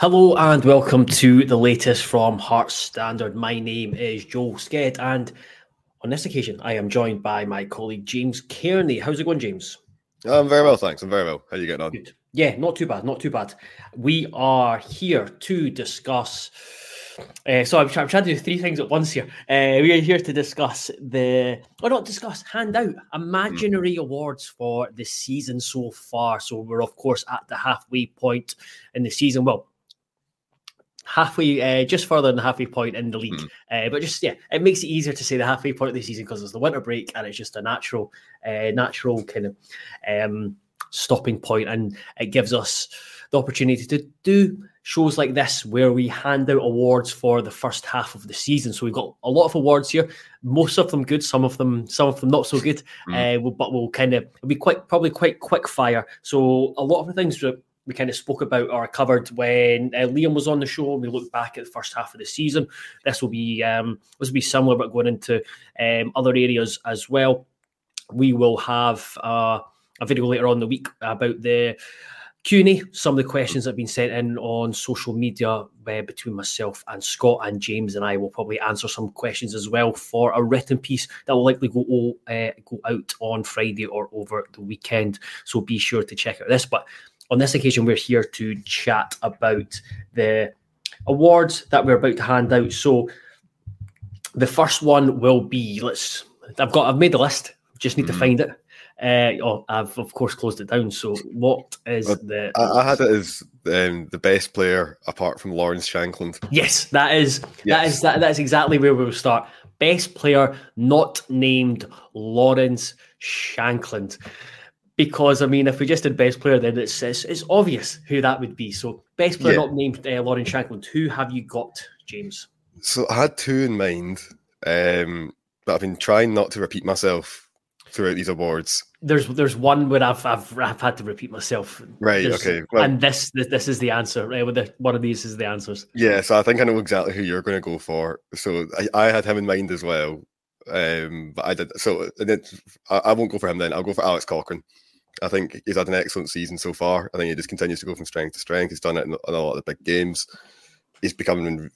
Hello and welcome to the latest from Hearts Standard. My name is Joel Sked, and on this occasion, I am joined by my colleague James Kearney. How's it going, James? I'm very well, thanks. I'm very well. How are you getting on? Good. Yeah, not too bad. Not too bad. We are here to discuss. Uh, so I'm, I'm, trying to do three things at once here. Uh, we are here to discuss the, or not discuss, hand out imaginary mm. awards for the season so far. So we're of course at the halfway point in the season. Well, halfway, uh, just further than the halfway point in the league. Mm. Uh, but just yeah, it makes it easier to say the halfway point of the season because it's the winter break and it's just a natural, uh, natural kind of um, stopping point, and it gives us the opportunity to do shows like this where we hand out awards for the first half of the season. So we've got a lot of awards here, most of them good, some of them, some of them not so good. Mm. but we'll kind of be quite probably quite quick fire. So a lot of the things that we kind of spoke about or covered when uh, Liam was on the show. We looked back at the first half of the season. This will be um, this will be similar, but going into um, other areas as well. We will have uh, a video later on the week about the Q&A, some of the questions that have been sent in on social media uh, between myself and Scott and James and I will probably answer some questions as well for a written piece that will likely go uh, go out on Friday or over the weekend. So be sure to check out this. But on this occasion, we're here to chat about the awards that we're about to hand out. So the first one will be let's I've got I've made the list, just need mm-hmm. to find it. Uh, oh, I've of course closed it down. So what is the? I, I had it as um, the best player apart from Lawrence Shankland. Yes, that is yes. that is that, that is exactly where we will start. Best player not named Lawrence Shankland because I mean, if we just did best player, then it's it's, it's obvious who that would be. So best player yeah. not named uh, Lawrence Shankland. Who have you got, James? So I had two in mind, um, but I've been trying not to repeat myself throughout these awards. There's there's one where I've I've, I've had to repeat myself. Right. There's, okay. Well, and this, this, this is the answer. Right. With the, one of these is the answers. Yeah. So I think I know exactly who you're going to go for. So I, I had him in mind as well. Um, but I did so. Then I, I won't go for him. Then I'll go for Alex Cochrane. I think he's had an excellent season so far. I think he just continues to go from strength to strength. He's done it in, a lot of the big games. He's becoming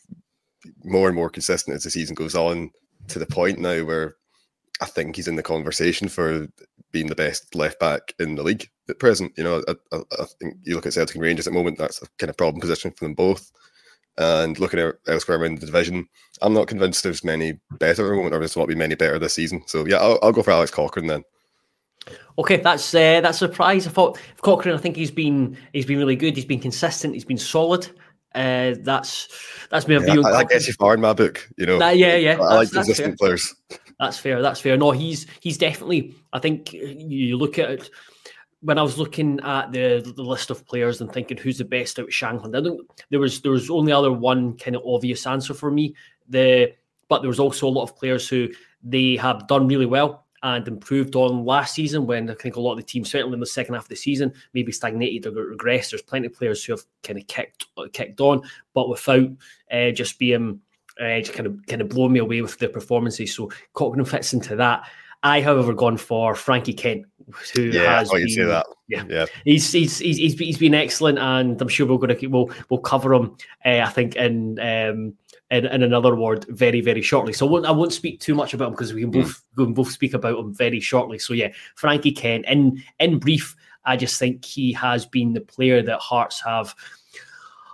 more and more consistent as the season goes on to the point now where I think he's in the conversation for being the best left back in the league at present. You know, I, I, I think you look at Celtic and Rangers at the moment, that's a kind of problem position for them both. And looking at elsewhere around the division, I'm not convinced there's many better at the moment, or there's not be many better this season. So yeah, I'll, I'll go for Alex Cochrane then. Okay, that's uh, that's a surprise. I thought Cochrane. I think he's been he's been really good. He's been consistent. He's been solid. Uh, that's that's my view. I, I guess you far in my book. You know. That, yeah, yeah. I like consistent players. That's fair. That's fair. No, he's he's definitely. I think you look at it when I was looking at the the list of players and thinking who's the best out of Shankland. I don't. There was there was only other one kind of obvious answer for me. The but there was also a lot of players who they have done really well and improved on last season when I think a lot of the teams, certainly in the second half of the season, maybe stagnated or regressed. There's plenty of players who have kind of kicked kicked on, but without uh, just being uh, just kind of kind of blowing me away with their performances. So Cochrane fits into that. I, however, gone for Frankie Kent, who yeah, has been, that. Yeah, yeah. He's, he's he's he's been excellent, and I'm sure we're going to keep, we'll we'll cover him. Uh, I think in um, in, in another award very, very shortly. So I won't, I won't speak too much about him because we can both mm. we can both speak about him very shortly. So yeah, Frankie Kent. In in brief, I just think he has been the player that Hearts have.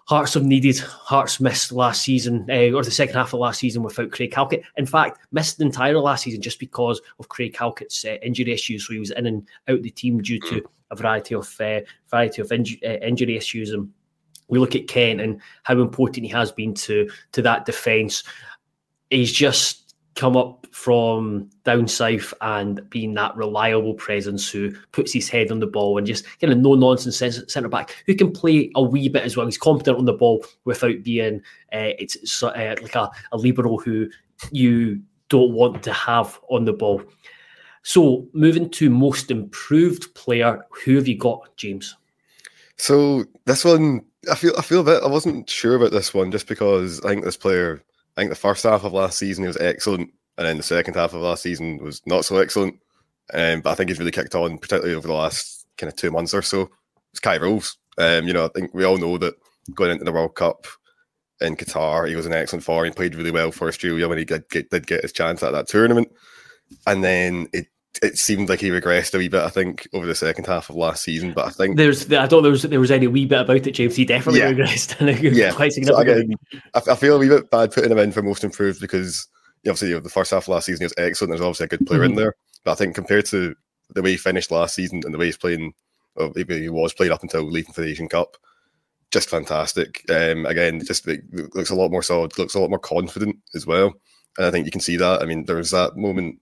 Hearts have needed. Hearts missed last season, uh, or the second half of last season without Craig Halkett. In fact, missed the entire last season just because of Craig Halkett's uh, injury issues. So he was in and out the team due to a variety of uh, variety of inju- uh, injury issues and we look at Kent and how important he has been to to that defence. He's just come up from down south and being that reliable presence who puts his head on the ball and just kind of no nonsense centre back who can play a wee bit as well. He's competent on the ball without being uh, it's uh, like a, a liberal who you don't want to have on the ball. So moving to most improved player, who have you got, James? So this one I feel I feel a bit I wasn't sure about this one just because I think this player I think the first half of last season he was excellent and then the second half of last season was not so excellent. Um, but I think he's really kicked on, particularly over the last kind of two months or so. It's Kye Rowles. Um, you know, I think we all know that going into the World Cup in Qatar. He was an excellent form. He played really well for Australia when he did get, did get his chance at that tournament. And then it it seemed like he regressed a wee bit, I think, over the second half of last season. But I think there's, I don't there was there was any wee bit about it, James. He definitely yeah. regressed. yeah, quite significant. So I, I, feel a wee bit bad putting him in for most improved because obviously you know, the first half of last season he was excellent. There's obviously a good player mm-hmm. in there, but I think compared to the way he finished last season and the way he's playing, or he was playing up until leaving for the Asian Cup, just fantastic. Um, again, just looks a lot more solid, looks a lot more confident as well. And I think you can see that. I mean, there was that moment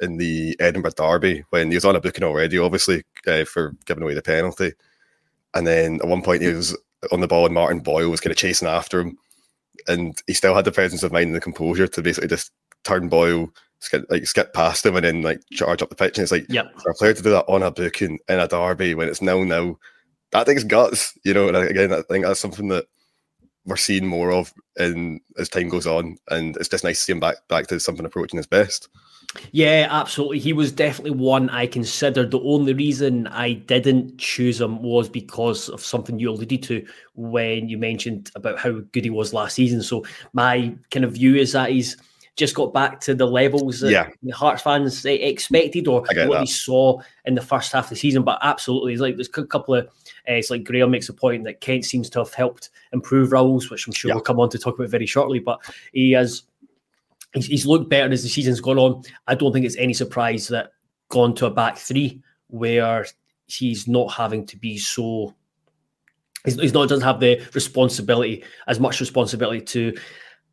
in the Edinburgh Derby when he was on a booking already, obviously, uh, for giving away the penalty. And then at one point he was on the ball and Martin Boyle was kind of chasing after him. And he still had the presence of mind and the composure to basically just turn Boyle, skip, like skip past him and then like charge up the pitch. And it's like yep. for a player to do that on a booking in a derby when it's nil nil, that takes guts, you know. And again, I think that's something that we're seeing more of in as time goes on. And it's just nice to see him back back to something approaching his best. Yeah, absolutely. He was definitely one I considered. The only reason I didn't choose him was because of something you alluded to when you mentioned about how good he was last season. So my kind of view is that he's just got back to the levels that yeah. the Hearts fans expected or what that. we saw in the first half of the season. But absolutely, it's like there's a couple of uh, it's like Graham makes a point that Kent seems to have helped improve Rowles, which I'm sure yeah. we'll come on to talk about very shortly. But he has he's, he's looked better as the season's gone on. I don't think it's any surprise that gone to a back three where he's not having to be so. He's, he's not doesn't have the responsibility as much responsibility to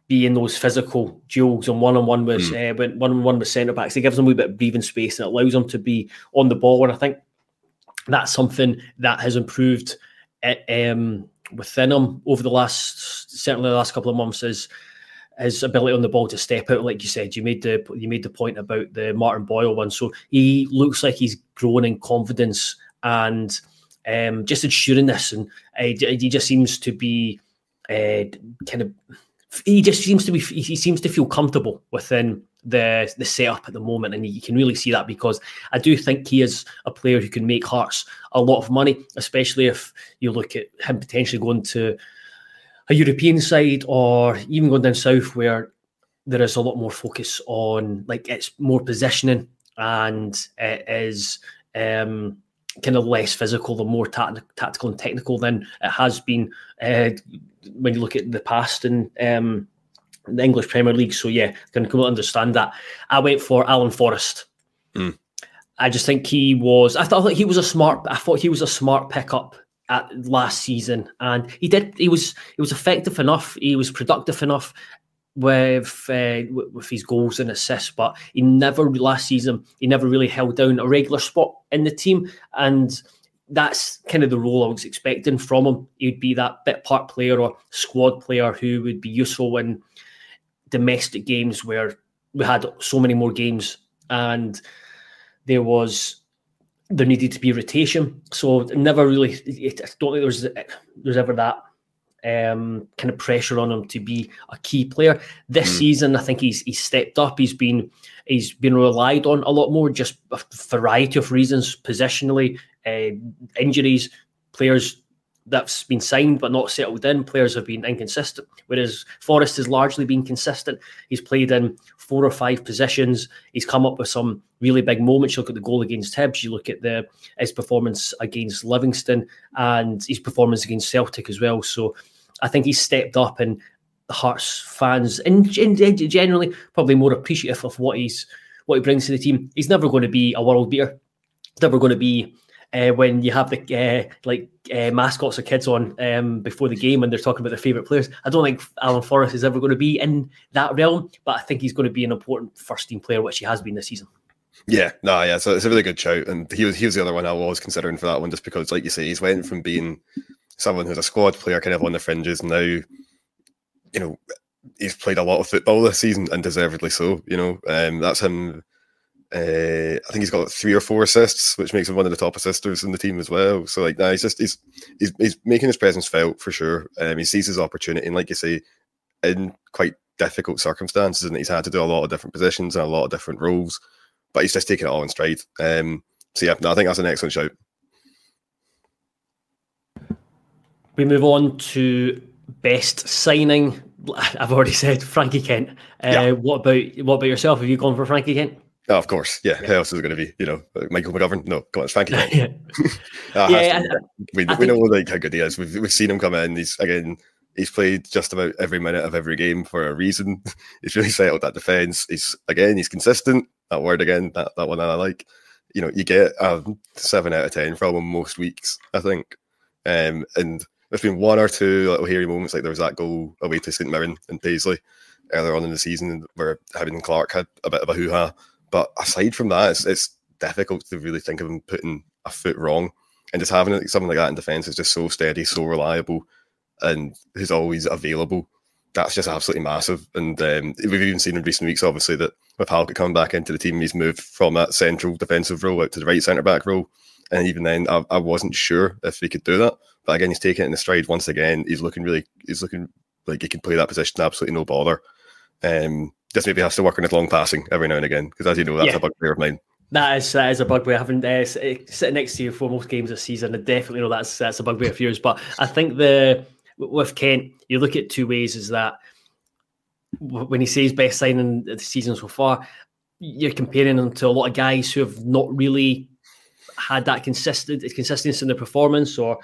be in those physical duels and one on one with mm. uh, one on one with centre backs. It gives them a wee bit of breathing space and it allows them to be on the ball. And I think that's something that has improved uh, um, within him over the last certainly the last couple of months. Is his ability on the ball to step out, like you said, you made the you made the point about the Martin Boyle one. So he looks like he's grown in confidence and um, just ensuring this, and uh, he just seems to be uh, kind of. He just seems to be. He seems to feel comfortable within the the setup at the moment, and you can really see that because I do think he is a player who can make Hearts a lot of money, especially if you look at him potentially going to a European side or even going down south where there is a lot more focus on like it's more positioning and it is um, kind of less physical, the more tactical and technical than it has been uh, when you look at the past in um, the English Premier League. So yeah, can completely understand that. I went for Alan Forrest. Mm. I just think he was. I thought he was a smart. I thought he was a smart pickup at last season, and he did. He was he was effective enough. He was productive enough with uh, with his goals and assists, but he never last season he never really held down a regular spot in the team, and that's kind of the role I was expecting from him. He'd be that bit part player or squad player who would be useful in domestic games where we had so many more games and there was there needed to be rotation. So never really, I don't think there there's there's ever that um, kind of pressure on him to be a key player. This mm. season, I think he's he's stepped up. He's been he's been relied on a lot more, just a variety of reasons, positionally, uh, injuries, players that's been signed but not settled in. Players have been inconsistent, whereas Forrest has largely been consistent. He's played in four or five positions. He's come up with some really big moments. You look at the goal against Hibs, you look at the his performance against Livingston and his performance against Celtic as well. So I think he's stepped up and the Hearts fans and generally probably more appreciative of what he's what he brings to the team. He's never going to be a world beater. He's never going to be uh, when you have the uh, like uh, mascots or kids on um, before the game and they're talking about their favourite players. I don't think Alan Forrest is ever going to be in that realm, but I think he's going to be an important first team player, which he has been this season. Yeah, no, yeah, so it's a really good shout, and he was he was the other one I was considering for that one, just because, like you say, he's went from being someone who's a squad player, kind of on the fringes, now, you know, he's played a lot of football this season and deservedly so. You know, um, that's him uh, I think he's got three or four assists, which makes him one of the top assisters in the team as well. So like, nah, he's just he's he's, he's making his presence felt for sure. Um, he sees his opportunity, and like you say, in quite difficult circumstances, and he's had to do a lot of different positions and a lot of different roles, but he's just taking it all in stride. Um, so yeah, no, I think that's an excellent shout. We move on to best signing. I've already said Frankie Kent. Uh, yeah. What about what about yourself? Have you gone for Frankie Kent? Oh, of course, yeah. yeah. Who else is going to be? You know, uh, Michael McGovern? No, come on, it's Frankie. yeah, uh, yeah we, we know like how good he is. We've we've seen him come in. He's again, he's played just about every minute of every game for a reason. he's really settled that defense. He's again, he's consistent. That word again, that that one I like. You know, you get a seven out of ten from him most weeks, I think. Um, and there's been one or two little hairy moments, like there was that goal away to St Mirren and Paisley earlier on in the season where Having Clark had a bit of a hoo ha but aside from that, it's, it's difficult to really think of him putting a foot wrong. And just having something like that in defence is just so steady, so reliable, and he's always available. That's just absolutely massive. And um, we've even seen in recent weeks, obviously, that with Halkett coming back into the team, he's moved from that central defensive role out to the right centre back role. And even then, I, I, wasn't sure if he could do that. But again, he's taking it in the stride once again. He's looking really, he's looking like he can play that position absolutely no bother. Um, just maybe has to work on his long passing every now and again because, as you know, that's yeah. a bugbear of mine. That is that is a bugbear. Having uh, sitting next to you for most games this season, I definitely know that's that's a bugbear of yours. But I think the with Kent, you look at two ways: is that when he says best signing the season so far, you're comparing him to a lot of guys who have not really had that consistent consistency in their performance or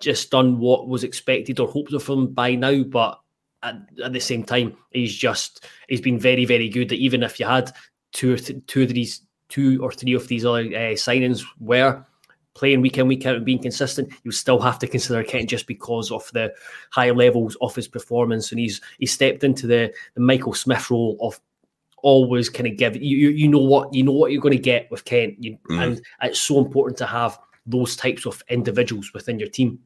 just done what was expected or hoped of him by now. But at, at, the same time, he's just he's been very very good. That even if you had two or th- two of these two or three of these other uh, signings were playing week in week out and being consistent, you still have to consider Kent just because of the high levels of his performance. And he's he stepped into the the Michael Smith role of always kind of give you you know what you know what you're going to get with Kent, you, mm. and it's so important to have those types of individuals within your team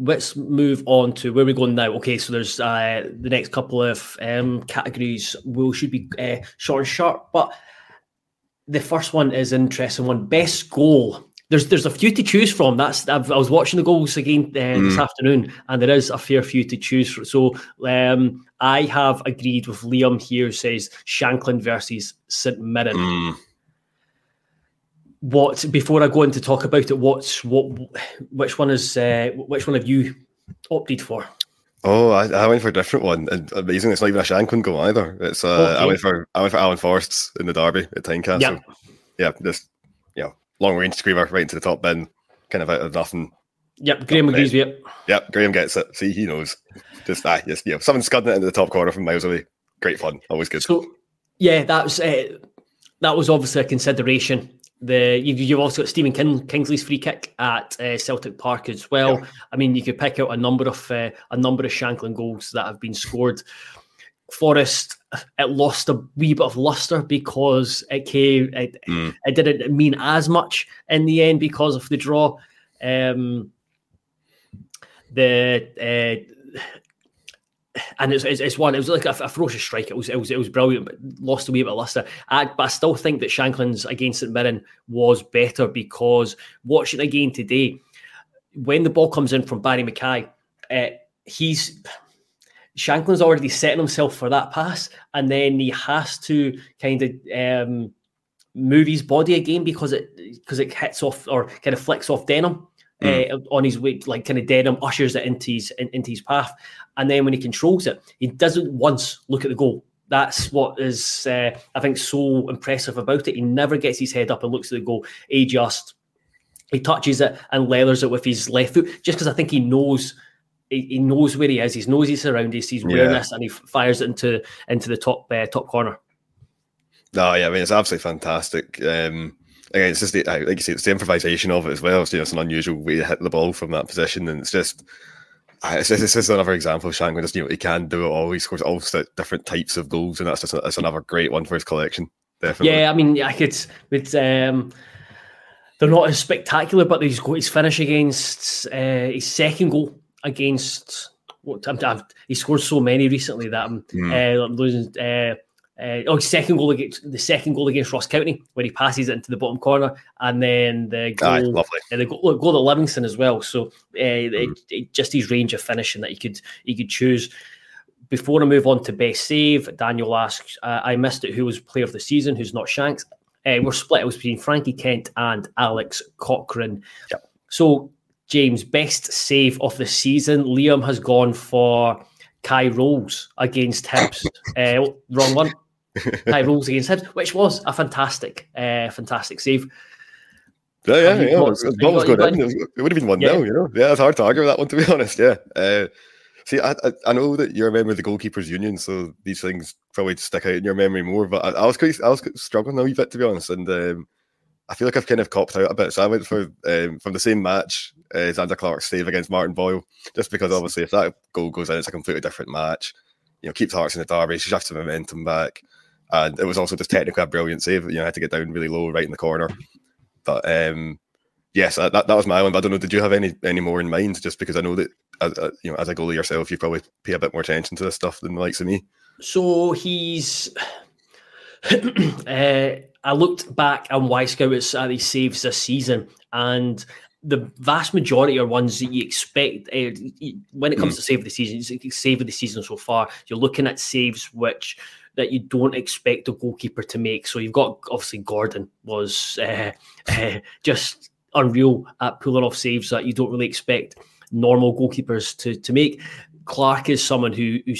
let's move on to where we're going now. Okay, so there's uh, the next couple of um, categories will should be uh, short and sharp, but the first one is interesting one. Best goal. There's there's a few to choose from. That's I've, i was watching the goals again uh, mm. this afternoon, and there is a fair few to choose from. So um, I have agreed with Liam here. Says Shankland versus St Mirren. Mm what before I go in to talk about it, what's what which one is uh, which one have you opted for? Oh, I, I went for a different one, and amazing, it's not even a Shankland goal either. It's uh, okay. I went for I went for Alan Forrest's in the derby at Tynecastle. Yep. Yeah, just you know, long range screamer right into the top bin, kind of out of nothing. Yep, Graham agrees with it. Yep, Graham gets it. See, he knows. Just ah, yes, you know, someone scudding it into the top corner from miles away. Great fun, always good. So, yeah, that was uh, that was obviously a consideration the you've, you've also got Stephen King, Kingsley's free kick at uh, Celtic Park as well. Yeah. I mean, you could pick out a number of uh, a number of Shankland goals that have been scored. Forrest it lost a wee bit of luster because it came it, mm. it didn't mean as much in the end because of the draw. Um, the uh, and it's, it's, it's, one. It was like a, a, ferocious strike. It was it was it was brilliant, but lost a wee bit of luster. I, but I still think that Shankland's against St Mirren was better because watching again today, when the ball comes in from Barrie McKay, uh, he's Shankland's already setting himself for that pass, and then he has to kind of um, move his body again because it because it hits off or kind of flicks off Denholm mm. uh, on his way, like kind of Denholm ushers it into his in, into his path, and then when he controls it, he doesn't once look at the goal. That's what is uh, I think so impressive about it. He never gets his head up and looks at the goal. He just he touches it and leathers it with his left foot, just because I think he knows he, knows where he is. He knows his surroundings. He's yeah. awareness, and he fires it into into the top uh, top corner. No, yeah, I mean it's absolutely fantastic. Um, again, it's just the, like you say, it's the improvisation of it as well. So, you know, it's an unusual way to hit the ball from that position, and it's just. It's just, it's just another example of Shankland. Just you know, he can do it all. He scores all different types of goals, and that's just a, that's another great one for his collection. Definitely. Yeah, I mean, I could. It's um, they're not as spectacular, but he's got his finish against uh, his second goal against. What I'm, I'm, he scored so many recently that I'm, mm. uh, losing. Uh, uh, oh, second goal against the second goal against Ross County, where he passes it into the bottom corner, and then the goal, Aye, lovely. Uh, the goal, goal at Livingston as well. So uh, mm. it, it, just his range of finishing that he could he could choose. Before I move on to best save, Daniel asks, uh, I missed it. Who was player of the season? Who's not Shanks? Uh, we're split. It was between Frankie Kent and Alex Cochrane. Yep. So James, best save of the season. Liam has gone for Kye Rowles against Hibs. uh, wrong one. Kye Rowles against Hibs, which was a fantastic, uh, fantastic save. Yeah, yeah, yeah. It, was good in. It would have been one yeah. you know. Yeah, it's hard to argue with that one, to be honest. Yeah. Uh, see, I, I, I know that you're a member of the goalkeepers union, so these things probably stick out in your memory more. But I, I was quite, I was struggling a wee bit to be honest, and um, I feel like I've kind of copped out a bit. So I went for um, from the same match, uh, Zander Clark's save against Martin Boyle, just because obviously if that goal goes in, it's a completely different match. You know, keeps Hearts in the derby, she shifts the momentum back, and it was also just technically a brilliant save. You know, I had to get down really low, right in the corner. But um, yes, that, that was my one. But I don't know. Did you have any any more in mind? Just because I know that as, uh, you know, as a goalie yourself, you probably pay a bit more attention to this stuff than the likes of me. So he's. uh, I looked back on Wyscout at these saves this season, and the vast majority are ones that you expect uh, when it comes mm. to save of the season. Save of the season so far, you're looking at saves which that you don't expect a goalkeeper to make. So you've got obviously Gordon was uh, uh, just unreal at pulling off saves that you don't really expect normal goalkeepers to to make. Clark is someone who who,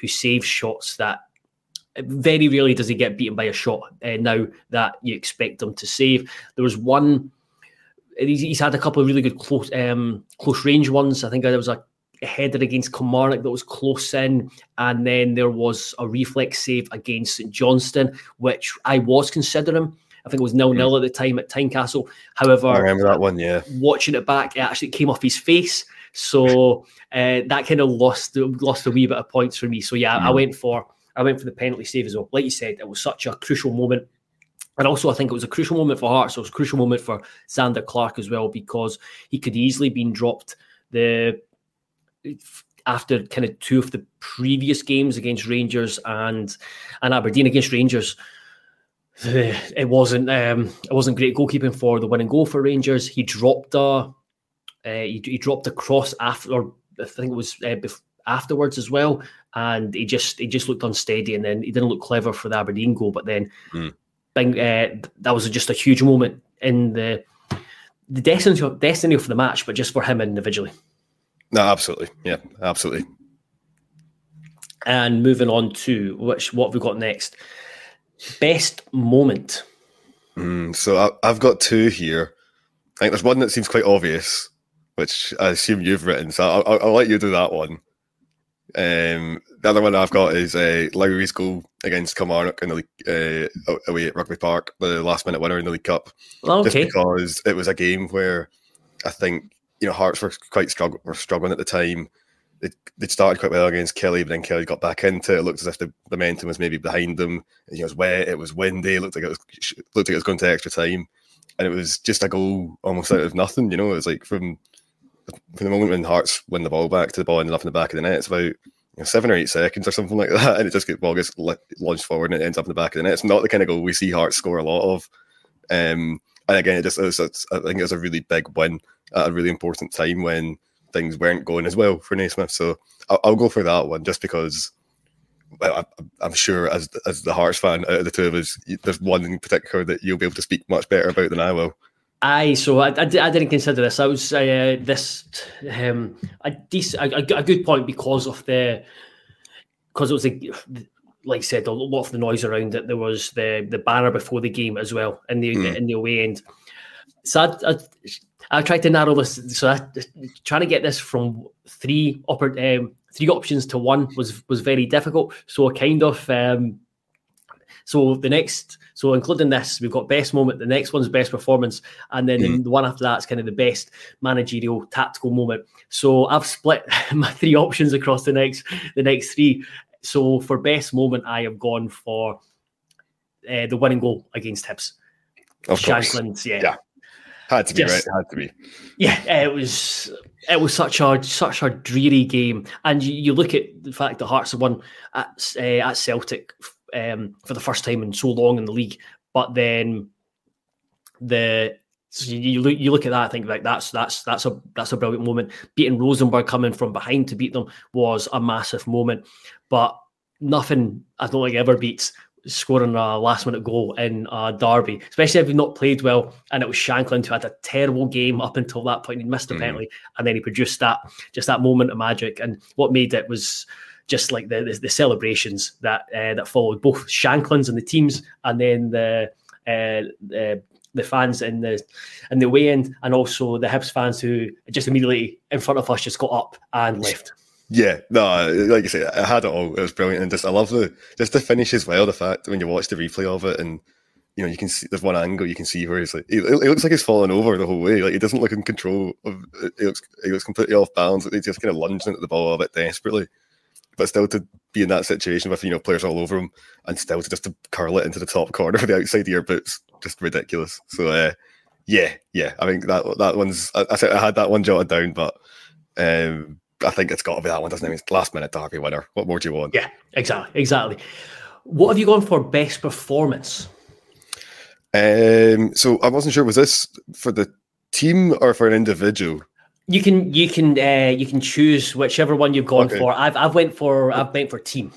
who saves shots that very rarely does he get beaten by a shot uh, now that you expect him to save. There was one. He's, he's had a couple of really good close um, close range ones. I think there was a, a header against Kilmarnock that was close in, and then there was a reflex save against St Johnstone, which I was considering. I think it was nil nil mm. at the time at Tynecastle. However, I remember that one. Yeah, watching it back, it actually came off his face, so uh, that kind of lost lost a wee bit of points for me. So yeah, mm. I went for I went for the penalty save as well. Like you said, it was such a crucial moment. And also, I think it was a crucial moment for Hearts. It was a crucial moment for Zander Clark as well because he could easily been dropped the after kind of two of the previous games against Rangers and and Aberdeen against Rangers. It wasn't um, it wasn't great goalkeeping for the winning goal for Rangers. He dropped a uh, he, he dropped a cross after, or I think it was uh, afterwards as well, and he just he just looked unsteady, and then he didn't look clever for the Aberdeen goal. But then, mm. bing, uh, that was just a huge moment in the the destiny of, destiny of the match, but just for him individually. No, absolutely, yeah, absolutely. And moving on to which what we've we got next? Best moment. Mm, so I, I've got two here. I think there's one that seems quite obvious, which I assume you've written. So I'll, I'll, I'll let you do that one. Um, the other one I've got is uh, Lowry's goal against Kilmarnock in the league, uh, away at Rugby Park, the last minute winner in the League Cup. Okay. Just because it was a game where I think you know Hearts were quite struggle were struggling at the time. They they started quite well against Killie, but then Killie got back into it. It looked as if the, the momentum was maybe behind them. You know, it was wet, it was windy. It looked like it was looked like it was going to extra time, and it was just a goal almost out of nothing. You know, it was like from from the moment when Hearts win the ball back to the ball ending up in the back of the net, it's about you know, seven or eight seconds or something like that, and it just gets ball gets launched forward and it ends up in the back of the net. It's not the kind of goal we see Hearts score a lot of. Um, and again, it just it was, I think it was a really big win at a really important time when things weren't going as well for Naismith. So I'll, I'll go for that one just because I, am sure as as the Hearts fan out of the two of us, there's one in particular that you'll be able to speak much better about than I will. Aye, so I, I, I, didn't consider this. I was uh, this um, a decent, a, a, good point because of the because it was a, like I said, a lot of the noise around it. There was the the banner before the game as well in the mm. in the away end. So I, I, I tried to narrow this. So I, trying to get this from three upper um, three options to one was was very difficult. So I kind of um, so the next, so including this, we've got best moment. The next one's best performance, and then mm-hmm. the one after that is kind of the best managerial tactical moment. So I've split my three options across the next the next three. So for best moment, I have gone for uh, the winning goal against Hibs. Of course, yeah. yeah. Had to be Just, right. Had to be. Yeah, it was. It was such a such a dreary game, and you, you look at the fact that Hearts have won at uh, at Celtic um, for the first time in so long in the league. But then the so you, look you look at that, I think like that's that's that's a that's a brilliant moment. Beating Rosenborg coming from behind to beat them was a massive moment. But nothing I don't think ever beats scoring a last minute goal in uh, Derby, especially if you've not played well. And it was Shankland who had a terrible game up until that point. He missed a mm. penalty, and then he produced that just that moment of magic. And what made it was just like the the, the celebrations that uh, that followed both Shankland's and the teams, and then the. Uh, uh, the fans in the in the way in, and also the Hibs fans who just immediately in front of us just got up and left. Yeah, no, like you say, I had it all. It was brilliant, and just I love the just the finish as well. The fact when you watch the replay of it, and you know you can see there's one angle you can see where he's like he, looks like he's falling over the whole way. Like he doesn't look in control of. He looks he looks completely off balance. Like he just kind of lunged into the ball a bit desperately, but still to be in that situation with you know players all over him, and still to just to curl it into the top corner of the outside of your boots, just ridiculous. So uh, yeah, yeah, I think that that one's I, I said I had that one jotted down, but. Um, I think it's got to be that one, doesn't it? It's last minute derby winner. What more do you want? Yeah, exactly, exactly. What have you gone for best performance? Um, so I wasn't sure was this for the team or for an individual. You can you can uh, you can choose whichever one you've gone okay. for. I've I've went for I've went for team.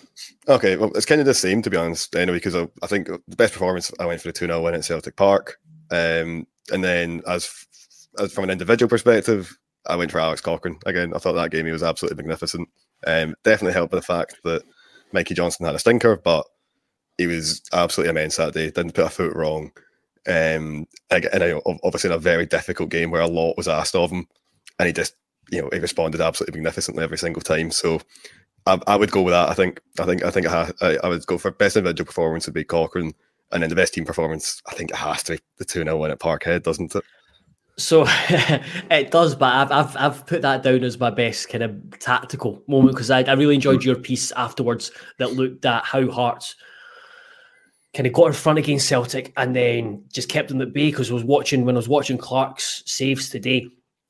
Okay, well it's kind of the same to be honest. Anyway, because I, I think the best performance I went for the two 0 win at Celtic Park, um, and then as as from an individual perspective, I went for Alex Cochrane again. I thought that game he was absolutely magnificent. Um, definitely helped by the fact that Mikey Johnston had a stinker, but he was absolutely immense that day. Didn't put a foot wrong. Um, and obviously in a very difficult game where a lot was asked of him, and he just you know he responded absolutely magnificently every single time. So I, I would go with that. I think I think I think I, I, would go for best individual performance would be Cochrane, and then the best team performance I think it has to be the two 0 win at Parkhead, doesn't it? So it does, but I've, I've I've put that down as my best kind of tactical moment because I, I really enjoyed hmm. your piece afterwards that looked at how Hearts kind of got in front against Celtic and then just kept them at bay because I was watching when I was watching Clark's saves today.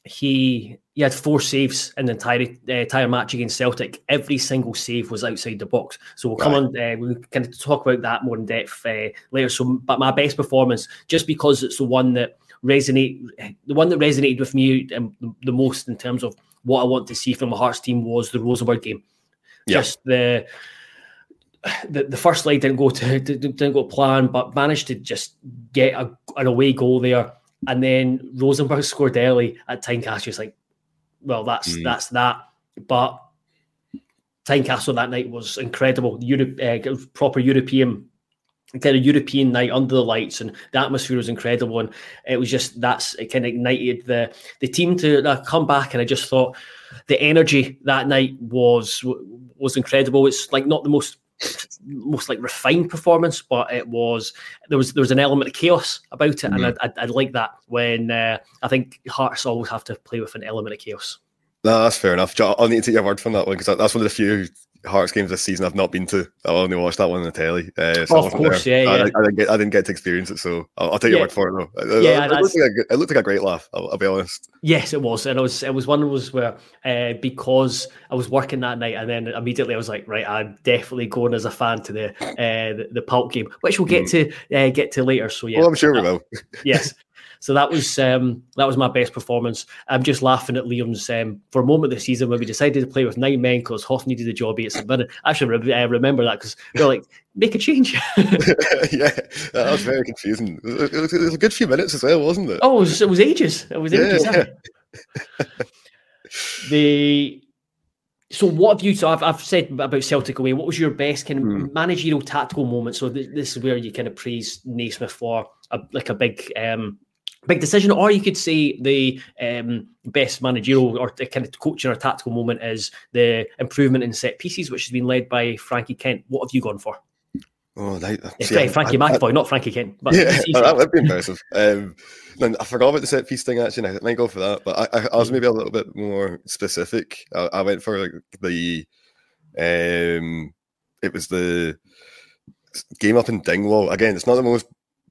He he had four saves in the entire uh, entire match against Celtic. Every single save was outside the box. So we'll come right. on. Uh, we'll kind of talk about that more in depth uh, later. So, but my best performance, just because it's the one that resonate. The one that resonated with me um, the most in terms of what I want to see from a Hearts team was the Rosenborg game. Yep. Just the, the the first leg didn't go to didn't go to plan, but managed to just get a, an away goal there, and then Rosenborg scored early at Tynecastle. It's like, well, that's mm. that's that, but. Tynecastle that night was incredible. Europe, uh, proper European kind of European night under the lights, and the atmosphere was incredible. And it was just that's it kind of ignited the the team to uh, come back. And I just thought the energy that night was was incredible. It's like not the most most like refined performance, but it was there was there was an element of chaos about it, mm-hmm. and I, I, I like that when uh, I think Hearts always have to play with an element of chaos. No, that's fair enough. I'll need to take your word from that one because that's one of the few Hearts games this season I've not been to. I only watched that one on the telly. Uh, so of course, there. yeah, I, yeah. I, didn't get, I didn't get to experience it, so I'll, I'll take your yeah. word for it though. Yeah, it, it, looked like a, it looked like a great laugh. I'll, I'll, be honest. Yes, it was, and it was it was one of those where uh, because I was working that night, and then immediately I was like, right, I'm definitely going as a fan to the uh, the, the Pulp game, which we'll get mm. to uh, get to later. So yeah, well, I'm sure we will. yes, So that was um, that was my best performance. I'm just laughing at Liam's um, for a moment this season when we decided to play with nine men because Hoff needed a job St Mirren. I should re- uh, remember that because we are like, make a change. yeah, that was very confusing. It was, it was, a good few minutes as well, wasn't it? Oh, it was, it was ages. It was ages. Yeah, yeah. the so what have you? So I've, I've said about Celtic away. What was your best kind of mm. managerial tactical moment? So th- this is where you kind of praise Naismith for a, like a big um, big decision, or you could say the um, best managerial or kind of coaching or tactical moment is the improvement in set pieces, which has been led by Frankie Kent. What have you gone for? Oh, that, yeah, see, Frankie I, McAvoy, I, not Frankie Kent. But yeah, that would be impressive. um, I forgot about the set piece thing actually. I might go for that, but I, I was maybe a little bit more specific. I, I went for like the, um, it was the game up in Dingwall. Again, it's not the most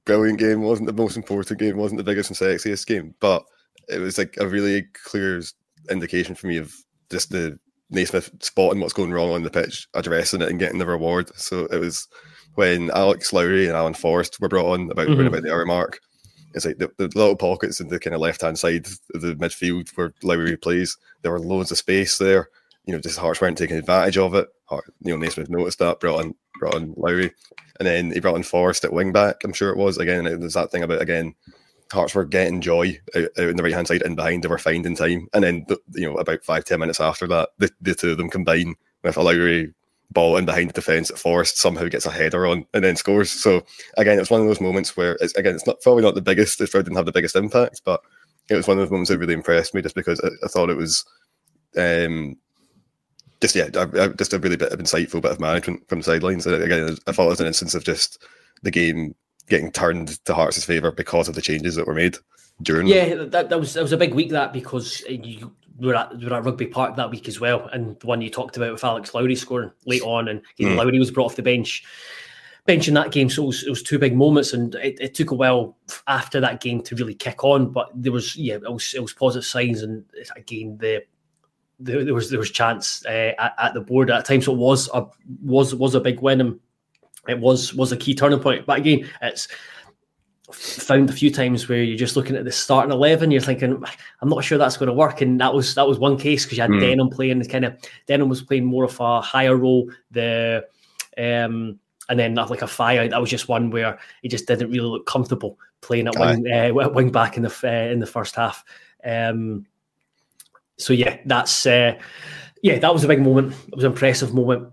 brilliant game, wasn't the most important game, wasn't the biggest and sexiest game, but it was like a really clear indication for me of just the Naismith spotting what's going wrong on the pitch, addressing it, and getting the reward. So it was when Alex Lowry and Alan Forrest were brought on about mm-hmm. about the hour mark. It's like the, the little pockets in the kind of left hand side of the midfield where Lowry plays. There were loads of space there. You know, just Hearts weren't taking advantage of it. Heart, you know, Naismith noticed that, brought on brought on Lowry, and then he brought on Forrest at wing back. I'm sure it was again. There's that thing about again. Hearts were getting joy out, out on the right hand side and behind. They were finding time, and then you know about five ten minutes after that, the, the two of them combine with a Lowry ball in behind the defence Forrest somehow gets a header on and then scores. So again, it's one of those moments where it's again it's not probably not the biggest. It probably didn't have the biggest impact, but it was one of those moments that really impressed me just because I, I thought it was um, just yeah, just a really bit of insightful bit of management from the sidelines. And again, I thought it was an instance of just the game getting turned to Hearts' favour because of the changes that were made during. Yeah, that, that was that was a big week that because you we were at we were at Rugby Park that week as well, and the one you talked about with Alex Lowry scoring late on, and mm. Lowry was brought off the bench bench in that game. So it was, it was two big moments, and it, it, took a while after that game to really kick on. But there was yeah, it was it was positive signs, and again the. The there was there was chance uh, at, at, the board at time, so it was a was was a big win, and it was was a key turning point. But again, it's found a few times where you're just looking at the starting eleven, you're thinking, I'm not sure that's going to work, and that was that was one case because you had mm. Denholm playing kind of Denholm was playing more of a higher role. The um, and then like a fire that was just one where he just didn't really look comfortable playing at wing, uh, wing back in the uh, in the first half. Um, so yeah, that's uh, yeah, that was a big moment. It was an impressive moment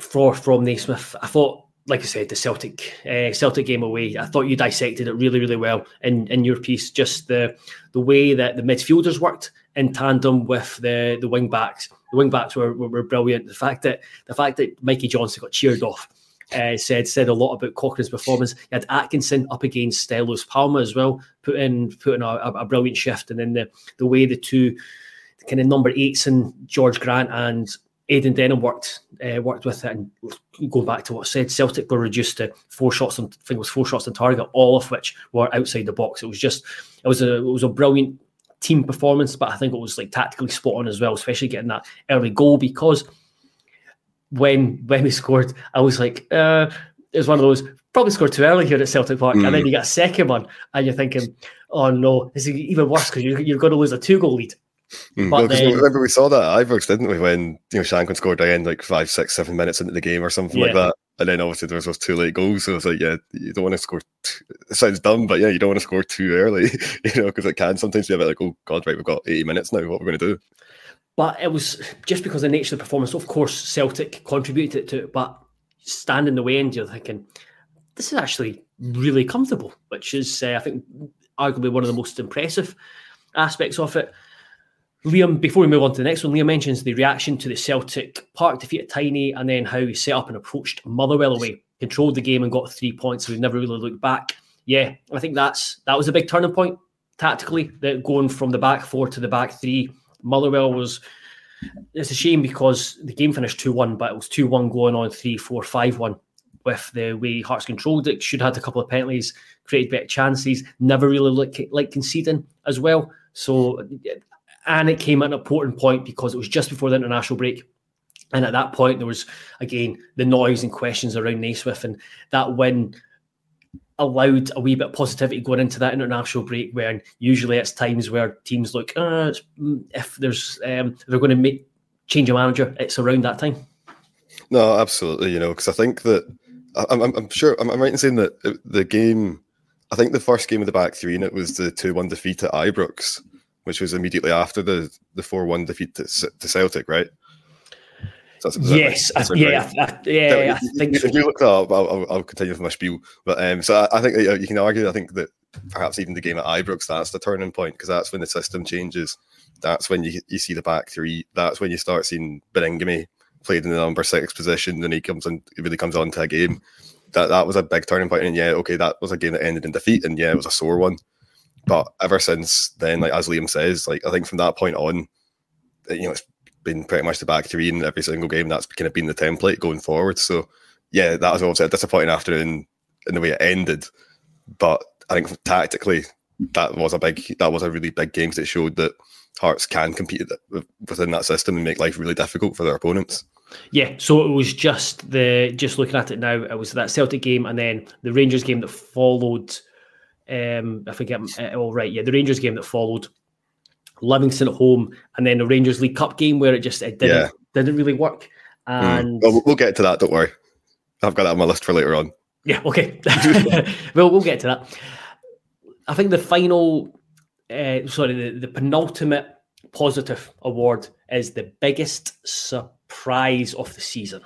for from Naismith. I thought like I said, the Celtic uh, Celtic game away. I thought you dissected it really, really well in, in your piece. Just the the way that the midfielders worked in tandem with the the wing backs. The wing backs were, were, were brilliant. The fact that the fact that Mikey Johnston got cheered off uh, said said a lot about Cochrane's performance. You had Atkinson up against Stelos Palma as well, put in put in a, a, brilliant shift, and then the the way the two kind of number eights and George Grant and Aidan Denholm worked uh, worked with it, and going back to what I said, Celtic were reduced to four shots on. I think it was four shots on target, all of which were outside the box. It was just it was a it was a brilliant team performance, but I think it was like tactically spot on as well, especially getting that early goal because when when we scored, I was like, uh, it was one of those probably scored too early here at Celtic Park, mm. and then hmm. you get a second one, and you're thinking, oh no, this is even worse because you're, you're going to lose a two goal lead. Mm, but then, remember we saw that at Ibrox, didn't we? When you know Shankland scored again like five, six, seven minutes into the game or something yeah. like that, and then obviously there was those two late goals. So it's like, yeah, you don't want to score. It sounds dumb, but yeah, you don't want to score too early, you know, because it can sometimes be a bit like, oh god, right, we've got eighty minutes now. What we're going to do? But it was just because of the nature of the performance. Of course, Celtic contributed to it, but standing the way end, you're thinking this is actually really comfortable, which is, uh, I think, arguably one of the most impressive aspects of it. Liam, before we move on to the next one, Liam mentions the reaction to the Celtic Park defeat at Tiny and then how he set up and approached Motherwell away, controlled the game and got three points. So we never really looked back. Yeah, I think that's that was a big turning point tactically, that going from the back four to the back three. Motherwell was it's a shame because the game finished 2 1, but it was 2 1 going on 3 4 5 1 with the way Hearts controlled it. Should have had a couple of penalties, created better chances, never really like, like conceding as well. So and it came at an important point because it was just before the international break. And at that point, there was again the noise and questions around Naismith, and that win allowed a wee bit of positivity going into that international break. When usually it's times where teams look, uh, if there's um, if they're going to make change a manager, it's around that time. No, absolutely. You know, because I think that I'm, I'm, I'm sure I'm, I'm, right in saying that the game. I think the first game of the back three, and it was the two-one defeat at Ibrox which was immediately after the the four one defeat to, to, Celtic, right? So yes, I, yeah. I, yeah, I think if you look that up, I'll, I'll, continue with my spiel. But um, so I, I think you can argue. I think that perhaps even the game at Ibrox, that's the turning point because that's when the system changes. That's when you you see the back three. That's when you start seeing Baningime played in the number six position, and he comes he really comes on to a game. That that was a big turning point. point, and yeah, okay, that was a game that ended in defeat, and yeah, it was a sore one. But ever since then, like as Liam says, like I think from that point on, you know, it's been pretty much the back three in every single game. That's kind of been the template going forward. So yeah, that was obviously a disappointing afternoon in the way it ended. But I think tactically, that was a big, that was a really big game because it showed that Hearts can compete within that system and make life really difficult for their opponents. Yeah, so it was just the just looking at it now. It was that Celtic game and then the Rangers game that followed um, I forget uh, all right. Yeah, the Rangers game that followed, Livingston at home, and then the Rangers League Cup game where it just it didn't yeah. didn't really work. Hmm. And mm. well, we'll get to that. Don't worry. I've got that on my list for later on. Yeah, okay. well, we'll get to that. I think the final, uh, sorry, the, the penultimate positive award is the biggest surprise of the season.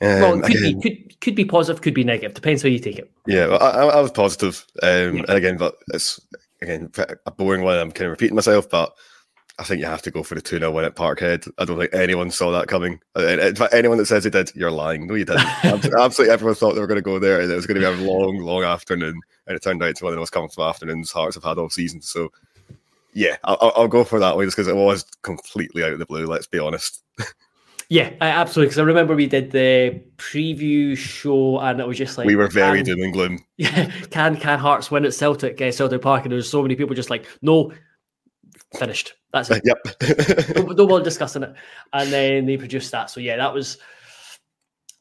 Um, well, could again, be could could be positive, could be negative. Depends how you take it. Yeah, well, I, I was positive. Um, yeah. and again, but it's again a boring one. I'm kind of repeating myself, but I think you have to go for the 2 0 win at Parkhead. I don't think anyone saw that coming. Uh, in fact, anyone that says they did, you're lying. No, you didn't. Absolutely everyone thought they were going to go there and it was going to be a long, long afternoon. And it turned out to one of the most comfortable afternoons Hearts have had all season. So, yeah, I'll, I'll go for that one just because it was completely out of the blue, let's be honest. Yeah, absolutely. Because I remember we did the preview show, and it was just like we were very can, doom and gloom. Yeah, can can Hearts win at Celtic, uh, Celtic Park? And there was so many people just like, no, finished. That's it. Yep. no, no one discussing it. And then they produced that. So yeah, that was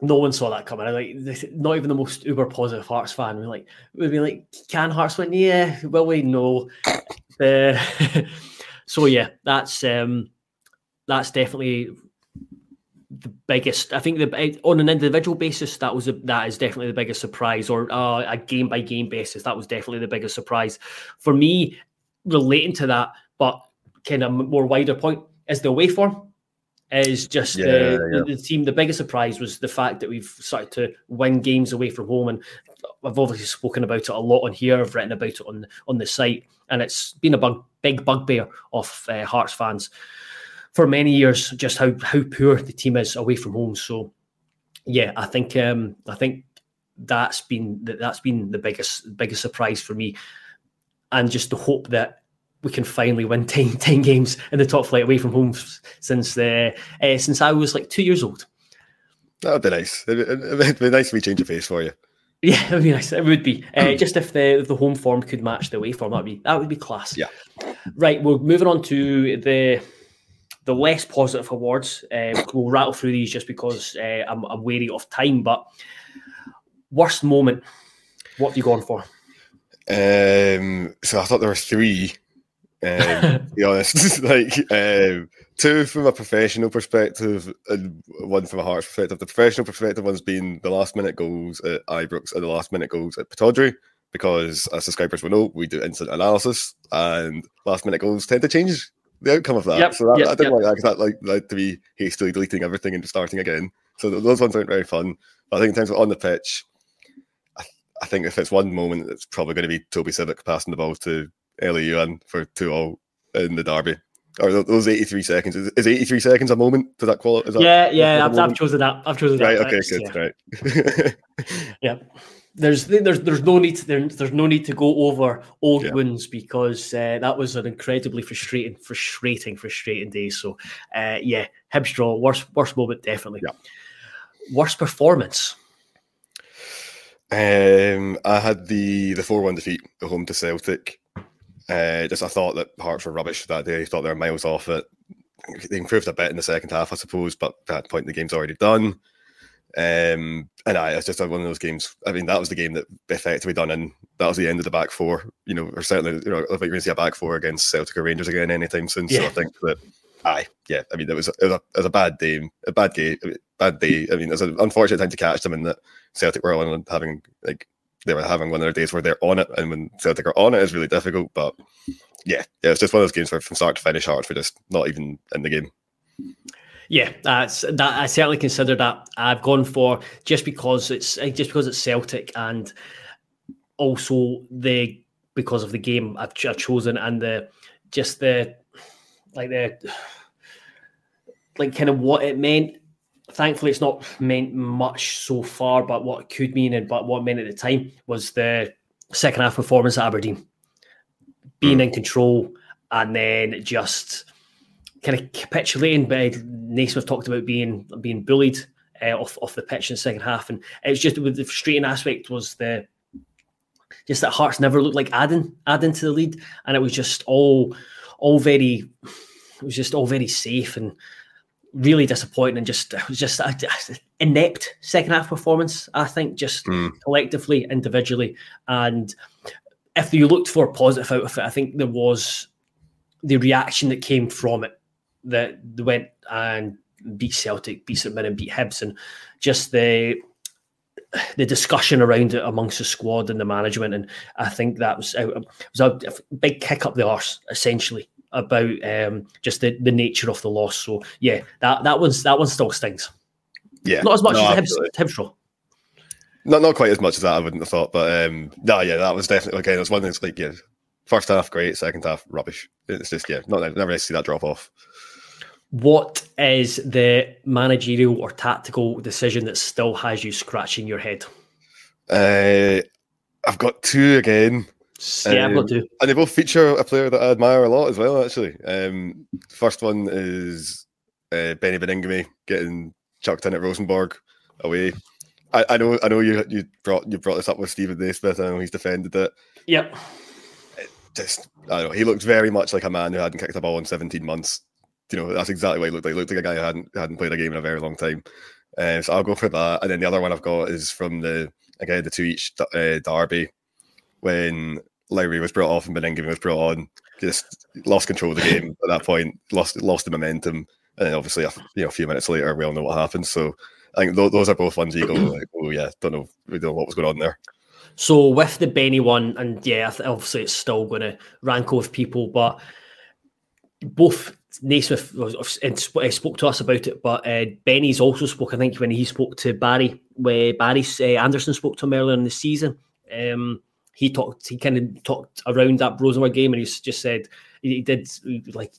no one saw that coming. Like not even the most uber positive Hearts fan. We're like, we'd be like, can Hearts win? Yeah, will we? No. Uh, so yeah, that's um, that's definitely the biggest. I think the on an individual basis, that was a, that is definitely the biggest surprise, or uh, a game by game basis, that was definitely the biggest surprise for me. Relating to that, but kind of more wider point is the away form is just yeah, the, yeah. the, team. The biggest surprise was the fact that we've started to win games away from home, and I've obviously spoken about it a lot on here. I've written about it on on the site, and it's been a bug, big bugbear of uh, Hearts fans for many years. Just how how poor the team is away from home. So, yeah, I think um, I think that's been that's been the biggest biggest surprise for me, and just the hope that we can finally win 10, 10 games in the top flight away from home since the uh, since I was like two years old. That would be nice. It'd be nice to be change of pace for you. Yeah, it would be nice. It would be uh, just if the if the home form could match the away form. That'd be that would be class. Yeah. Right. We're moving on to the the less positive awards. Uh, we'll rattle through these just because uh, I'm, I'm wary of time. But worst moment. What have you gone for? Um, so I thought there were three um, to be honest, like um, two from a professional perspective and one from a Hearts perspective. The professional perspective one's been the last minute goals at Ibrox and the last minute goals at Pittodrie, because as subscribers will know, we do instant analysis and last minute goals tend to change the outcome of that. Yep, so that, yep, I didn't yep. like that because that like, like to be hastily deleting everything and just starting again. So those ones aren't very fun. But I think in terms of on the pitch, I, I think if it's one moment, it's probably going to be Toby Sibbick passing the ball to Elie Youan for 2 0 in the derby. Or those 83 seconds. Is, is 83 seconds a moment? Does that qualify? Yeah, yeah, I've, I've, chosen that. I've chosen right, that. Okay, good, yeah. right. yeah. There's there's there's no need to, there, there's no need to go over old yeah. wounds because uh, that was an incredibly frustrating, frustrating, frustrating day. So, uh, yeah, Hibs draw worst worst moment definitely. Yeah. Worst performance. Um, I had the the four one defeat at home to Celtic. Uh, just I thought that Hearts were rubbish that day. I thought they were miles off it. They improved a bit in the second half, I suppose, but at that point the game's already done. Um, and I, it's just one of those games. I mean, that was the game that effectively done, and that was the end of the back four. You know, or certainly, you know, I think you're going to see a back four against Celtic or Rangers again anytime soon. Yeah. So I think that, aye, yeah. I mean, it was it was a, it was a bad day, a bad game, bad day. I mean, it was an unfortunate time to catch them, and that Celtic were on having like they were having one of their days where they're on it, and when Celtic are on it, it's really difficult. But yeah, yeah, it's just one of those games where from start to finish, Hearts were just not even in the game. Yeah, that's that. I certainly consider that. I've gone for just because it's just because it's Celtic, and also the because of the game I've, I've chosen, and the just the like the like kind of what it meant thankfully it's not meant much so far, but what it could mean and but what it meant at the time was the second half performance at Aberdeen. Being mm. in control and then just kind of capitulating. But Naismith talked about being being bullied uh, off, off the pitch in the second half. And it was just with the frustrating aspect was the just that Hearts never looked like adding adding to the lead. And it was just all all very it was just all very safe and really disappointing and just it was just a, a inept second half performance. I think just mm. collectively, individually, and if you looked for a positive out of it, I think there was the reaction that came from it that they went and beat Celtic, beat St Mirren, beat Hibs, and just the the discussion around it amongst the squad and the management, and I think that was uh, was a big kick up the arse essentially about um, just the, the nature of the loss. So yeah, that that one's that one still stings. Yeah, not as much no, as the Hibs, Not not quite as much as that. I wouldn't have thought, but um, no, yeah, that was definitely again. It was one that's like yeah, first half great, second half rubbish. It's just yeah, not never nice to see that drop off. What is the managerial or tactical decision that still has you scratching your head? Uh, I've got two again. Yeah, um, I've got um, two. And they both feature a player that I admire a lot as well, actually. Um, first one is uh, Benny Baningime getting chucked in at Rosenborg away. I, I, know I know you you brought you brought this up with Stephen Naismith. I know he's defended it. Yep. It just I don't know. He looked very much like a man who hadn't kicked a ball in 17 months you know, that's exactly what he looked like. He looked like a guy who hadn't hadn't played a game in a very long time. Uh, so I'll go for that. And then the other one I've got is from the again the two each uh, derby when Lowry was brought off and Baningime was brought on. Just lost control of the game at that point. Lost lost the momentum, and then obviously a, you know a few minutes later we all know what happened. So I think th- those are both ones you go like, oh yeah, don't know, we don't know what was going on there. So with the Benny one, and yeah, obviously it's still going to rankle with people, but both Naismith spoke to us about it, but uh, Benny's also spoke. I think when he spoke to Barry, where Barry uh, Anderson spoke to him earlier in the season, um, he talked. He kind of talked around that Rosenborg game, and he just said he did like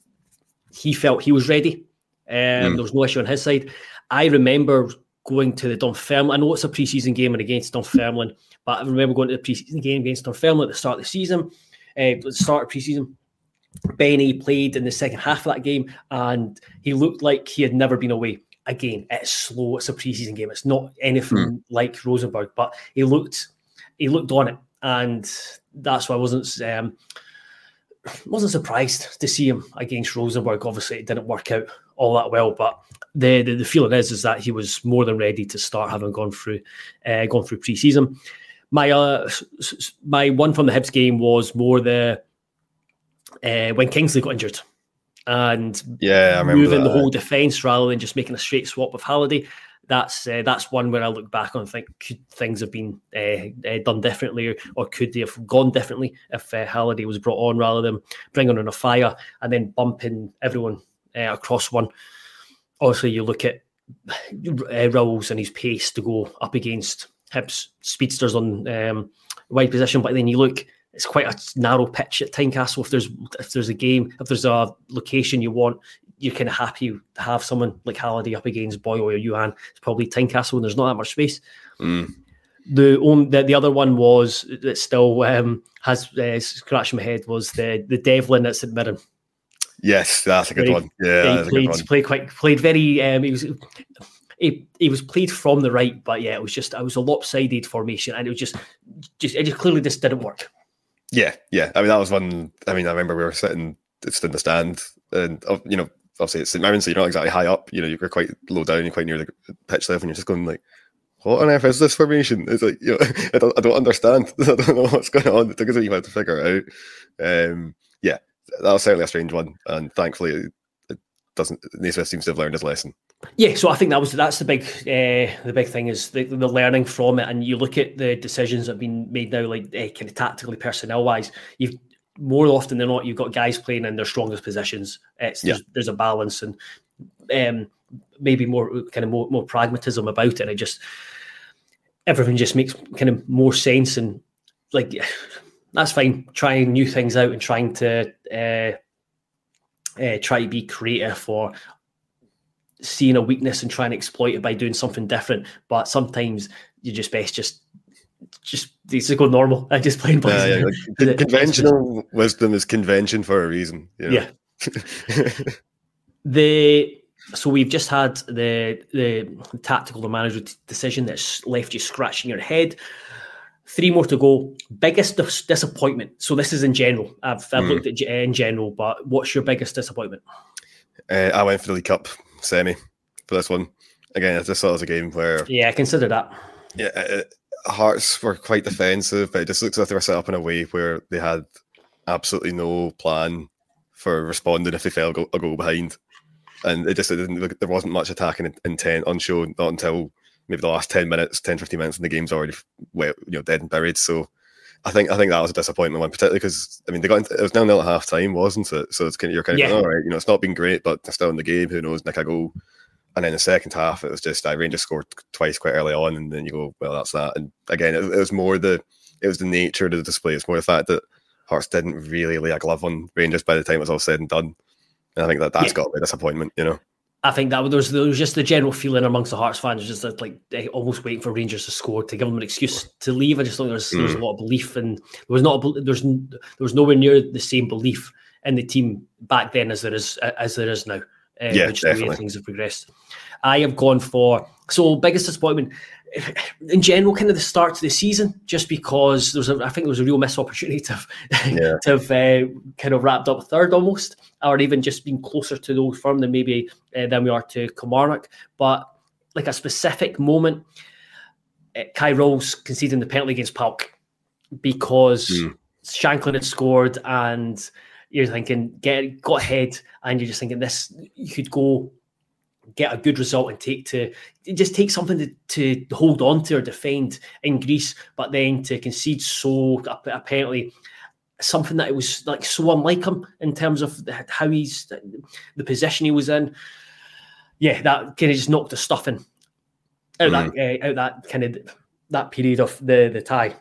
he felt he was ready. Um, mm. There was no issue on his side. I remember going to the Dunfermline. I know it's a preseason game and against Dunfermline, but I remember going to the preseason game against Dunfermline at the start of the season, uh, the start of preseason Benny played in the second half of that game, and he looked like he had never been away. Again, it's slow. It's a preseason game. It's not anything mm. like Rosenborg, but he looked he looked on it, and that's why I wasn't um, wasn't surprised to see him against Rosenborg. Obviously, it didn't work out all that well, but the, the, the feeling is is that he was more than ready to start, having gone through uh, gone through preseason. My uh, my one from the Hibs game was more the uh, when Kingsley got injured and yeah, moving that. the whole defence rather than just making a straight swap with Halliday. That's uh, that's one where I look back on think could things have been uh, uh, done differently, or, or, could they have gone differently if uh, Halliday was brought on rather than bringing on a fire and then bumping everyone uh, across one. Obviously, you look at uh, Rowles and his pace to go up against Hibs speedsters on um, wide position, but then you look it's quite a narrow pitch at Tynecastle. If there's if there's a game, if there's a location you want, you're kind of happy to have someone like Halliday up against Boyle or Youan. It's probably Tynecastle, and there's not that much space. Mm. The, only, the the other one was that still um, has uh, scratched my head was the the Devlin at St Mirren. Yes, that's a good one. Yeah, he played, played quite played very. Um, he was he, he was played from the right, but yeah, it was just it was a lopsided formation, and it was just just it just clearly just didn't work. Yeah, yeah. I mean, that was one. I mean, I remember we were sitting just in the stand, and oh, you know, obviously it's St Mirren, so you're not exactly high up. You know, you're quite low down. You're quite near the pitch level, and you're just going like, "What on earth is this formation?" It's like, you know, I don't, I don't understand. I don't know what's going on. It took us a while to figure it out. Um, yeah, that was certainly a strange one, and thankfully, doesn't. Naismith seems to have learned his lesson. Yeah, so I think that was that's the big uh, the big thing is the, the learning from it, and you look at the decisions that have been made now, like uh, kind of tactically, personnel wise. You've more often than not, you've got guys playing in their strongest positions. It's yeah. there's, there's, a balance and um, maybe more kind of more, more pragmatism about it. And it just everything just makes kind of more sense and like that's fine. Trying new things out and trying to. Uh, uh, try to be creative or seeing a weakness and trying to exploit it by doing something different. But sometimes you just best just just just go normal and just plain yeah, yeah. Like, conventional wisdom is convention for a reason. You know? Yeah. the so we've just had the the tactical the manager decision that's left you scratching your head. Three more to go. Biggest dis- disappointment. So this is in general. I've, I've mm. looked at in general, but what's your biggest disappointment? Uh, I went for the League Cup semi for this one. Again, I just saw it was a game where yeah, I consider that. Yeah, it, Hearts were quite defensive, but it just looks like they were set up in a way where they had absolutely no plan for responding if they fell a goal behind, and it just it didn't look. There wasn't much attacking intent on show not until maybe the last 10 minutes, 10, 15 minutes, and the game's already you know dead and buried. So I think I think that was a disappointment one, particularly because I mean they got into, it was now nil at half time, wasn't it? So it's kind of you're kind of yeah. all right, you know, it's not been great, but they're still in the game. Who knows? Nick I go. and then the second half it was just uh, Rangers scored twice quite early on, and then you go, well, that's that. And again, it, it was more the it was the nature of the display. It's more the fact that Hearts didn't really lay a glove on Rangers by the time it was all said and done. And I think that that's yeah. got a disappointment, you know. I think that there was, there was just the general feeling amongst the Hearts fans, just that, like almost waiting for Rangers to score to give them an excuse to leave. I just think there's mm. there's a lot of belief, and there was not a, there's there was nowhere near the same belief in the team back then as there is as there is now. Uh, yeah, which definitely. the way things have progressed. I have gone for so biggest disappointment in general, kind of the start to the season, just because there was, a, I think there was a real missed opportunity to have, yeah. to have uh, kind of wrapped up third almost, or even just being closer to those firm than maybe uh, than we are to Kilmarnock. But like a specific moment, uh, Kye Rowles conceding the penalty against PAOK because mm. Shankland had scored and you're thinking get got ahead and you're just thinking this you could go get a good result and take to just take something to, to hold on to or defend in Greece, but then to concede so apparently something that it was like so unlike him in terms of how he's the position he was in. Yeah, that kind of just knocked the stuffing out mm. that uh, out that kind of that period of the the tie.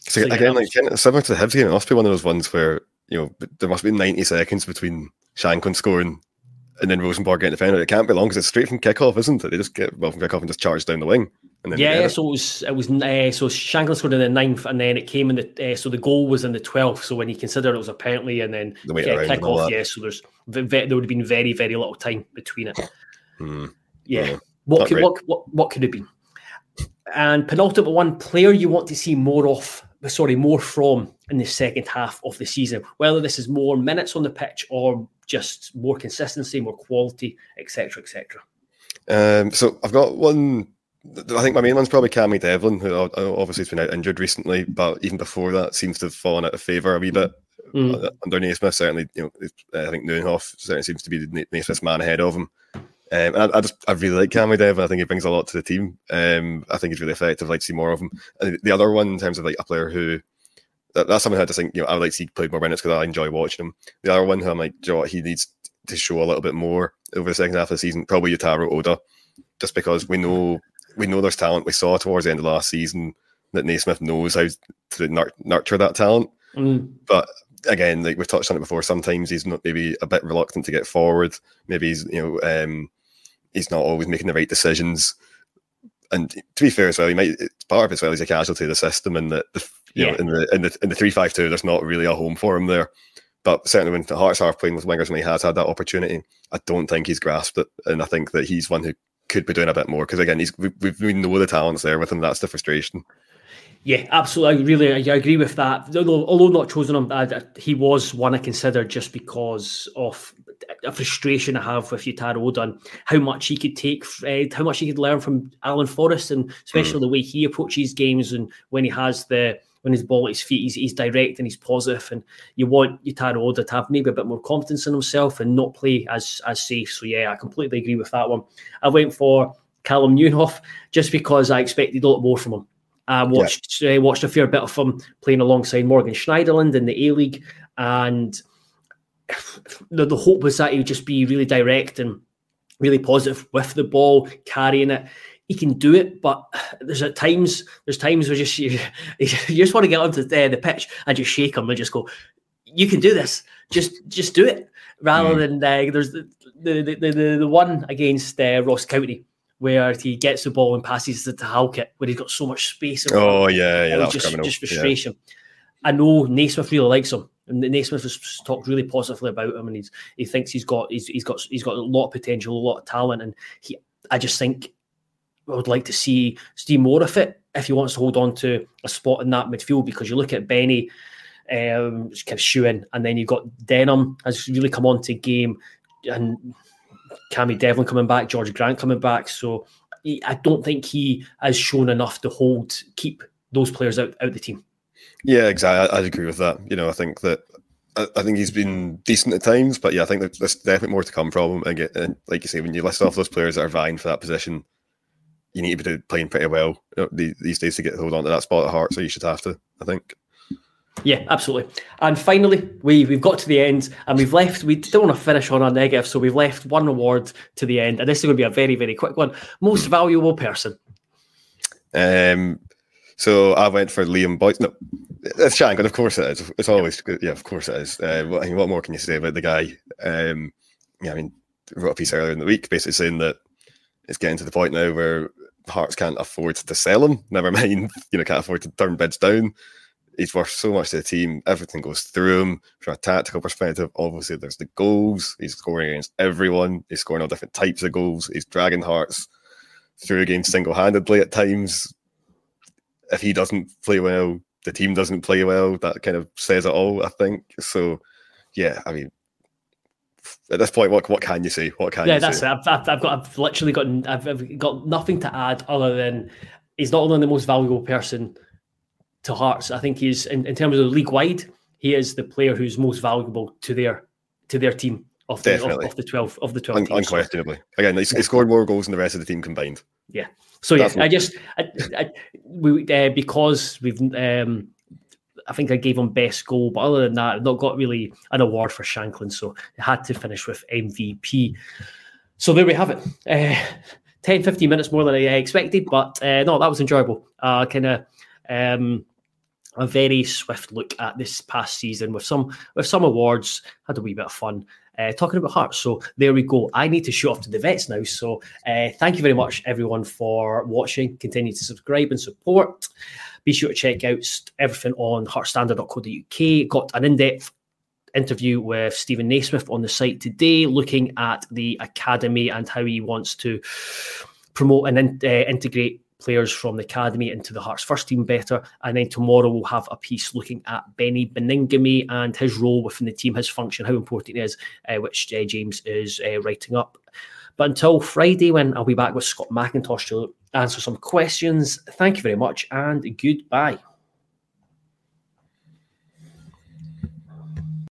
So, so again, yeah, like similar to the Hibs game, it must be one of those ones where you know there must be ninety seconds between Shankland scoring and then Rosenborg getting defended. It can't be long because it's straight from kickoff, isn't it? They just get well from kickoff and just charge down the wing. And then yeah, so it was it was uh, so Shankland scored in the ninth, and then it came in the uh, so the goal was in the twelfth. So when you consider it was apparently, and then the kick off, yeah. So there's there would have been very very little time between it. Hmm. Yeah, what could, what what what could have been? And penultimate one player you want to see more of, sorry, more from in the second half of the season. Whether this is more minutes on the pitch or just more consistency, more quality, etc., etc. Um, so I've got one. I think my main one's probably Cammy Devlin, who obviously has been out injured recently, but even before that seems to have fallen out of favour a wee bit. Mm. Under Naismith, certainly, you know, I think Nieuwenhof certainly seems to be the Naismith's man ahead of him. Um, and I, I, just I really like Cammy Devlin. I think he brings a lot to the team. Um, I think he's really effective. I'd like to see more of him. And the other one, in terms of like a player who that, that's something I just think you know I would like to see play more minutes because I enjoy watching him. The other one who I'm like, you know what, he needs to show a little bit more over the second half of the season. Probably Yutaro Oda, just because we know we know there's talent. We saw towards the end of last season that Naismith knows how to nurture that talent. Mm. But again, like we've touched on it before, sometimes he's not maybe a bit reluctant to get forward. Maybe he's you know um, he's not always making the right decisions. And to be fair as well, he might part of it as well. He's a casualty of the system, and that the yeah. know, in the in the in the three five two, there's not really a home for him there. But certainly when the Hearts are playing with wingers when he has had that opportunity, I don't think he's grasped it, and I think that he's one who could be doing a bit more because again, he's we, we know the talents there with him. That's the frustration. Yeah, absolutely. I really I agree with that. Although, although not chosen him, I, he was one I considered just because of a frustration I have with Yutaro Oda and how much he could take, uh, how much he could learn from Alan Forrest, and especially mm. the way he approaches games and when he has the when his ball at his feet, he's, he's direct and he's positive. and you want Yutaro Oda to have maybe a bit more confidence in himself and not play as as safe. So yeah, I completely agree with that one. I went for Callum Nieuwenhof just because I expected a lot more from him. I watched yeah. uh, watched a fair bit of him playing alongside Morgan Schneiderlin in the A League, and the, the hope was that he would just be really direct and really positive with the ball, carrying it he can do it, but there's at times there's times where just you, you just want to get onto the, the pitch and just shake him and just go, you can do this, just just do it, rather mm. than uh, there's the the, the the, the one against uh, Ross County where he gets the ball and passes it to Halkett where he's got so much space. Oh yeah, yeah, that's just just frustration. Yeah. I know Naismith really likes him. And Naismith has talked really positively about him, and he's he thinks he's got he's, he's got he's got a lot of potential, a lot of talent, and he I just think I would like to see see more of it if he wants to hold on to a spot in that midfield because you look at Benny um, of shooing, and then you've got Denholm has really come on to game, and Cammy Devlin coming back, George Grant coming back. So he, I don't think he has shown enough to hold keep those players out out the team. Yeah, exactly. I, would agree with that. You know, I think that I, think he's been decent at times, but yeah, I think there's definitely more to come from him. And like you say, when you list off those players that are vying for that position you need to be playing pretty well these days to get hold on to that spot at heart. So you should have to, I think. Yeah, absolutely. And finally, we we've got to the end, and we've left. We don't want to finish on a negative, so we've left one award to the end, and this is going to be a very very quick one. Most valuable person. Um, so I went for Liam Boyce. No, it's Shankland. Of course it is. It's always yeah. Of course it is. Uh, what, what more can you say about the guy? Um, yeah, I mean, wrote a piece earlier in the week basically saying that it's getting to the point now where Hearts can't afford to sell him. Never mind, you know, can't afford to turn bids down. He's worth so much to the team. Everything goes through him from a tactical perspective. Obviously, there's the goals. He's scoring against everyone. He's scoring all different types of goals. He's dragging Hearts through a game single handedly at times. If he doesn't play well, the team doesn't play well. That kind of says it all, I think. So, yeah, I mean, at this point, what what can you say? What can yeah, you that's say? it. I've, I've, I've got I've literally got I've, I've got nothing to add other than he's not only the most valuable person to Hearts. I think he's in, in terms of league wide, he is the player who's most valuable to their to their team of the of, of, the twelve of the twelve. Un- unquestionably, again, he scored more goals than the rest of the team combined. Yeah. So yeah, I just I, I, we uh, because we've um, I think I gave him best goal, but other than that, not got really an award for Shankland, so I had to finish with MVP. So there we have it. Uh, 10, 15 minutes more than I expected, but uh, no, that was enjoyable. Uh, kind of um, a very swift look at this past season with some with some awards. Had a wee bit of fun. Uh, talking about Hearts. So there we go. I need to show off to the vets now. So uh, thank you very much, everyone, for watching. Continue to subscribe and support. Be sure to check out everything on heartsstandard.co.uk. Got an in depth interview with Stephen Naismith on the site today, looking at the academy and how he wants to promote and in, uh, integrate players from the academy into the Hearts first team better. And then tomorrow we'll have a piece looking at Benny Baningime and his role within the team, his function, how important it is, uh, which uh, James is uh, writing up. But until Friday, when I'll be back with Scott McIntosh to answer some questions, thank you very much and goodbye.